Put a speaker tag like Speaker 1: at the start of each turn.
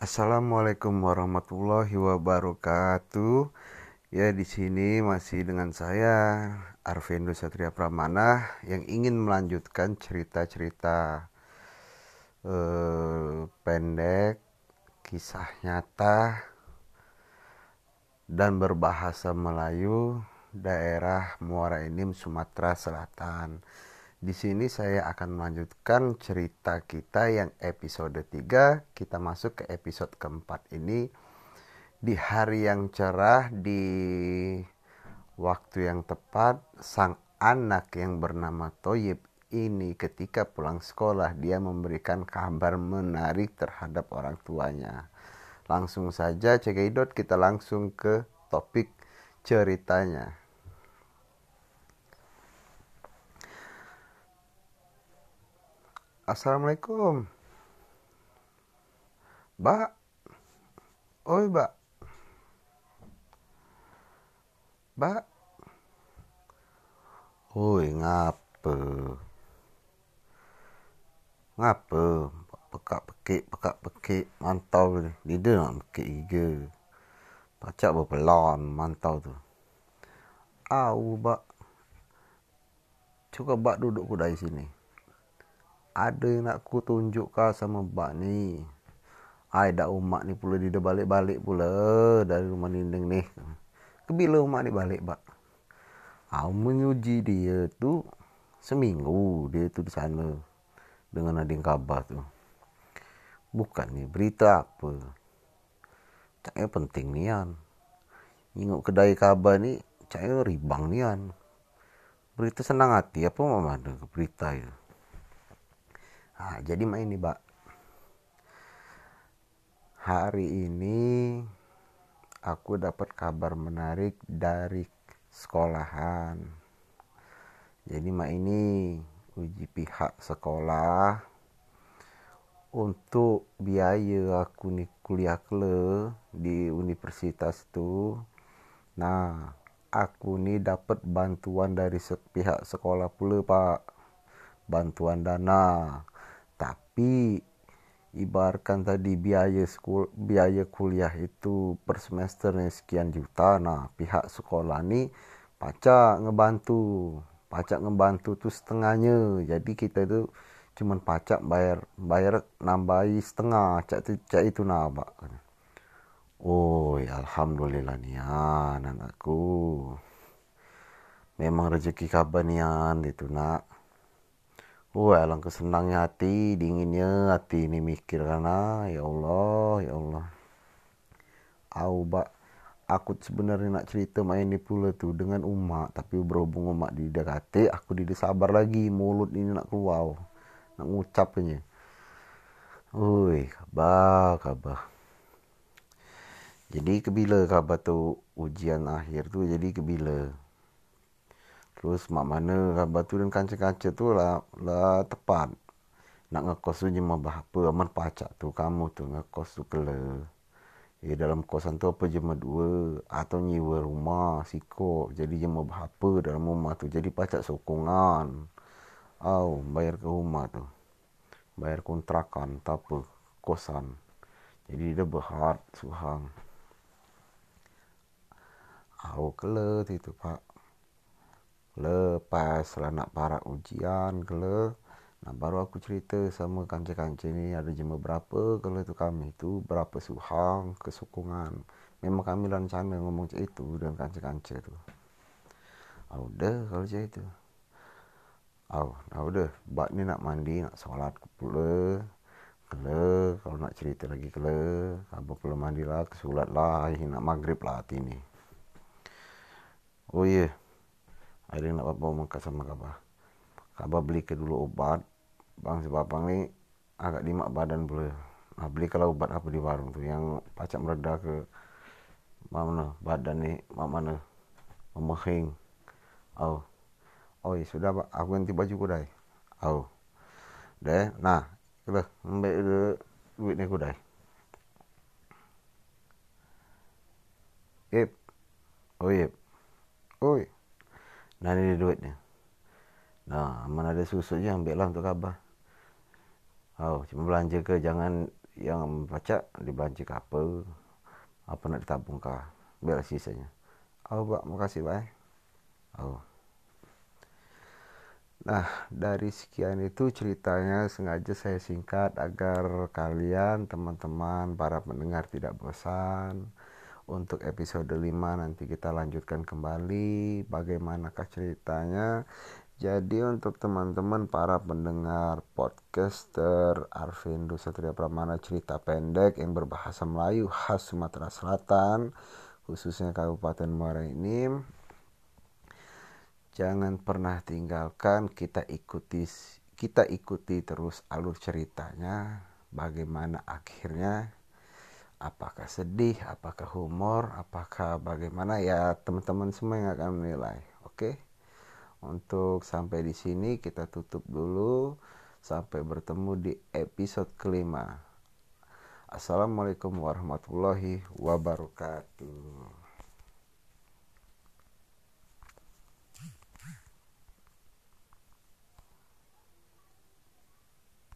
Speaker 1: Assalamualaikum warahmatullahi wabarakatuh. Ya di sini masih dengan saya Arvindo Satria Pramana yang ingin melanjutkan cerita-cerita eh, pendek, kisah nyata dan berbahasa Melayu daerah Muara Enim Sumatera Selatan. Di sini saya akan melanjutkan cerita kita yang episode 3. Kita masuk ke episode keempat ini di hari yang cerah di waktu yang tepat sang anak yang bernama Toyib ini ketika pulang sekolah dia memberikan kabar menarik terhadap orang tuanya. Langsung saja cekidot kita langsung ke topik ceritanya. Assalamualaikum. Mbak. Oi, Mbak. Mbak. Oi, ngapa? Ngapa? Pekak pekik, pekak pekik, mantau ni. Dia nak pekik iga. Pacak berpelon, mantau tu. Au, Mbak. Cuba Mbak duduk kudai sini ada nak ku tunjuk kah sama bak ni. Ai dak umak ni pula dia balik-balik pula dari rumah ninding ni. Kebila umak ni balik bak. Au menguji dia tu seminggu dia tu di sana dengan ada yang kabar tu. Bukan ni berita apa? Caknya penting nian Ingok kedai kabar ni caknya ribang nian berita senang hati apa mama ada berita itu Nah, jadi main nih, Mbak. Hari ini aku dapat kabar menarik dari sekolahan. Jadi mak ini uji pihak sekolah untuk biaya aku nih kuliah kele di universitas itu. Nah, aku nih dapat bantuan dari pihak sekolah pula, Pak. Bantuan dana tapi ibaratkan tadi biaya sekul biaya kuliah itu per semesternya sekian juta nah pihak sekolah ni pacak ngebantu pacak ngebantu tu setengahnya. Jadi kita itu cuman pacak bayar bayar nambahi setengah cak tu cak itu nah pak. Oh ya alhamdulillah nian anakku memang rezeki kabanian itu nak Wah, alangkah senangnya hati, dinginnya hati ini mikir karena ya Allah, ya Allah. Au, Mbak, aku sebenarnya nak cerita main ini pula tuh dengan umat, tapi berhubung umat di dekati, aku tidak sabar lagi, mulut ini nak keluar, nak ngucapnya. Woi, kabar, kabar. Jadi kebila kabar tuh ujian akhir tuh jadi kebila. Terus mak mana batu dan kaca-kaca tu lah, lah tepat. Nak ngekos tu cuma berapa aman pacak tu kamu tu ngekos tu kele. Eh dalam kosan tu apa cuma dua atau nyewa rumah siko jadi cuma berapa dalam rumah tu jadi pacak sokongan. Au bayar ke rumah tu. Bayar kontrakan tak apa kosan. Jadi dia berhad suhang. Au kele tu pak lepas lah nak parak ujian kele nah baru aku cerita sama kanca-kanca ni ada jema berapa kalau tu kami tu berapa suhang kesukungan memang kami rencana ngomong macam itu dengan kanca-kanca tu. Ah udah kalau macam itu. Oh, nah udah, bak ni nak mandi, nak solat pula. Kele, kalau nak cerita lagi kele, apa pula mandi lah, kesulat lah, nak maghrib lah hati ni. Oh iya, yeah yang nak bawa mengkas sama kaba kaba beli ke dulu obat bang sebab bang ni agak dimak badan pula. Nah, beli kalau obat apa di warung tu. Yang pacak mereda ke mana? Badan ni mana? Memehing oh oh ya sudah pak. Aku ganti baju kudai oh deh nah kita ambil duit ni kudai Ip. Oh, ip. Oi. Nah ini duitnya. Nah, mana ada susu je ambil lah untuk khabar. Oh, cuma belanja ke jangan yang membaca di belanja kapal apa nak ditabung kah biar sisanya oh pak makasih pak oh Nah, dari sekian itu ceritanya sengaja saya singkat agar kalian, teman-teman, para pendengar tidak bosan. Untuk episode 5 nanti kita lanjutkan kembali bagaimanakah ceritanya. Jadi untuk teman-teman para pendengar podcaster Arvindo Satria Pramana cerita pendek yang berbahasa Melayu khas Sumatera Selatan khususnya Kabupaten Muara ini jangan pernah tinggalkan kita ikuti kita ikuti terus alur ceritanya bagaimana akhirnya apakah sedih apakah humor apakah bagaimana ya teman-teman semua yang akan menilai oke okay? Untuk sampai di sini kita tutup dulu. Sampai bertemu di episode kelima. Assalamualaikum warahmatullahi wabarakatuh.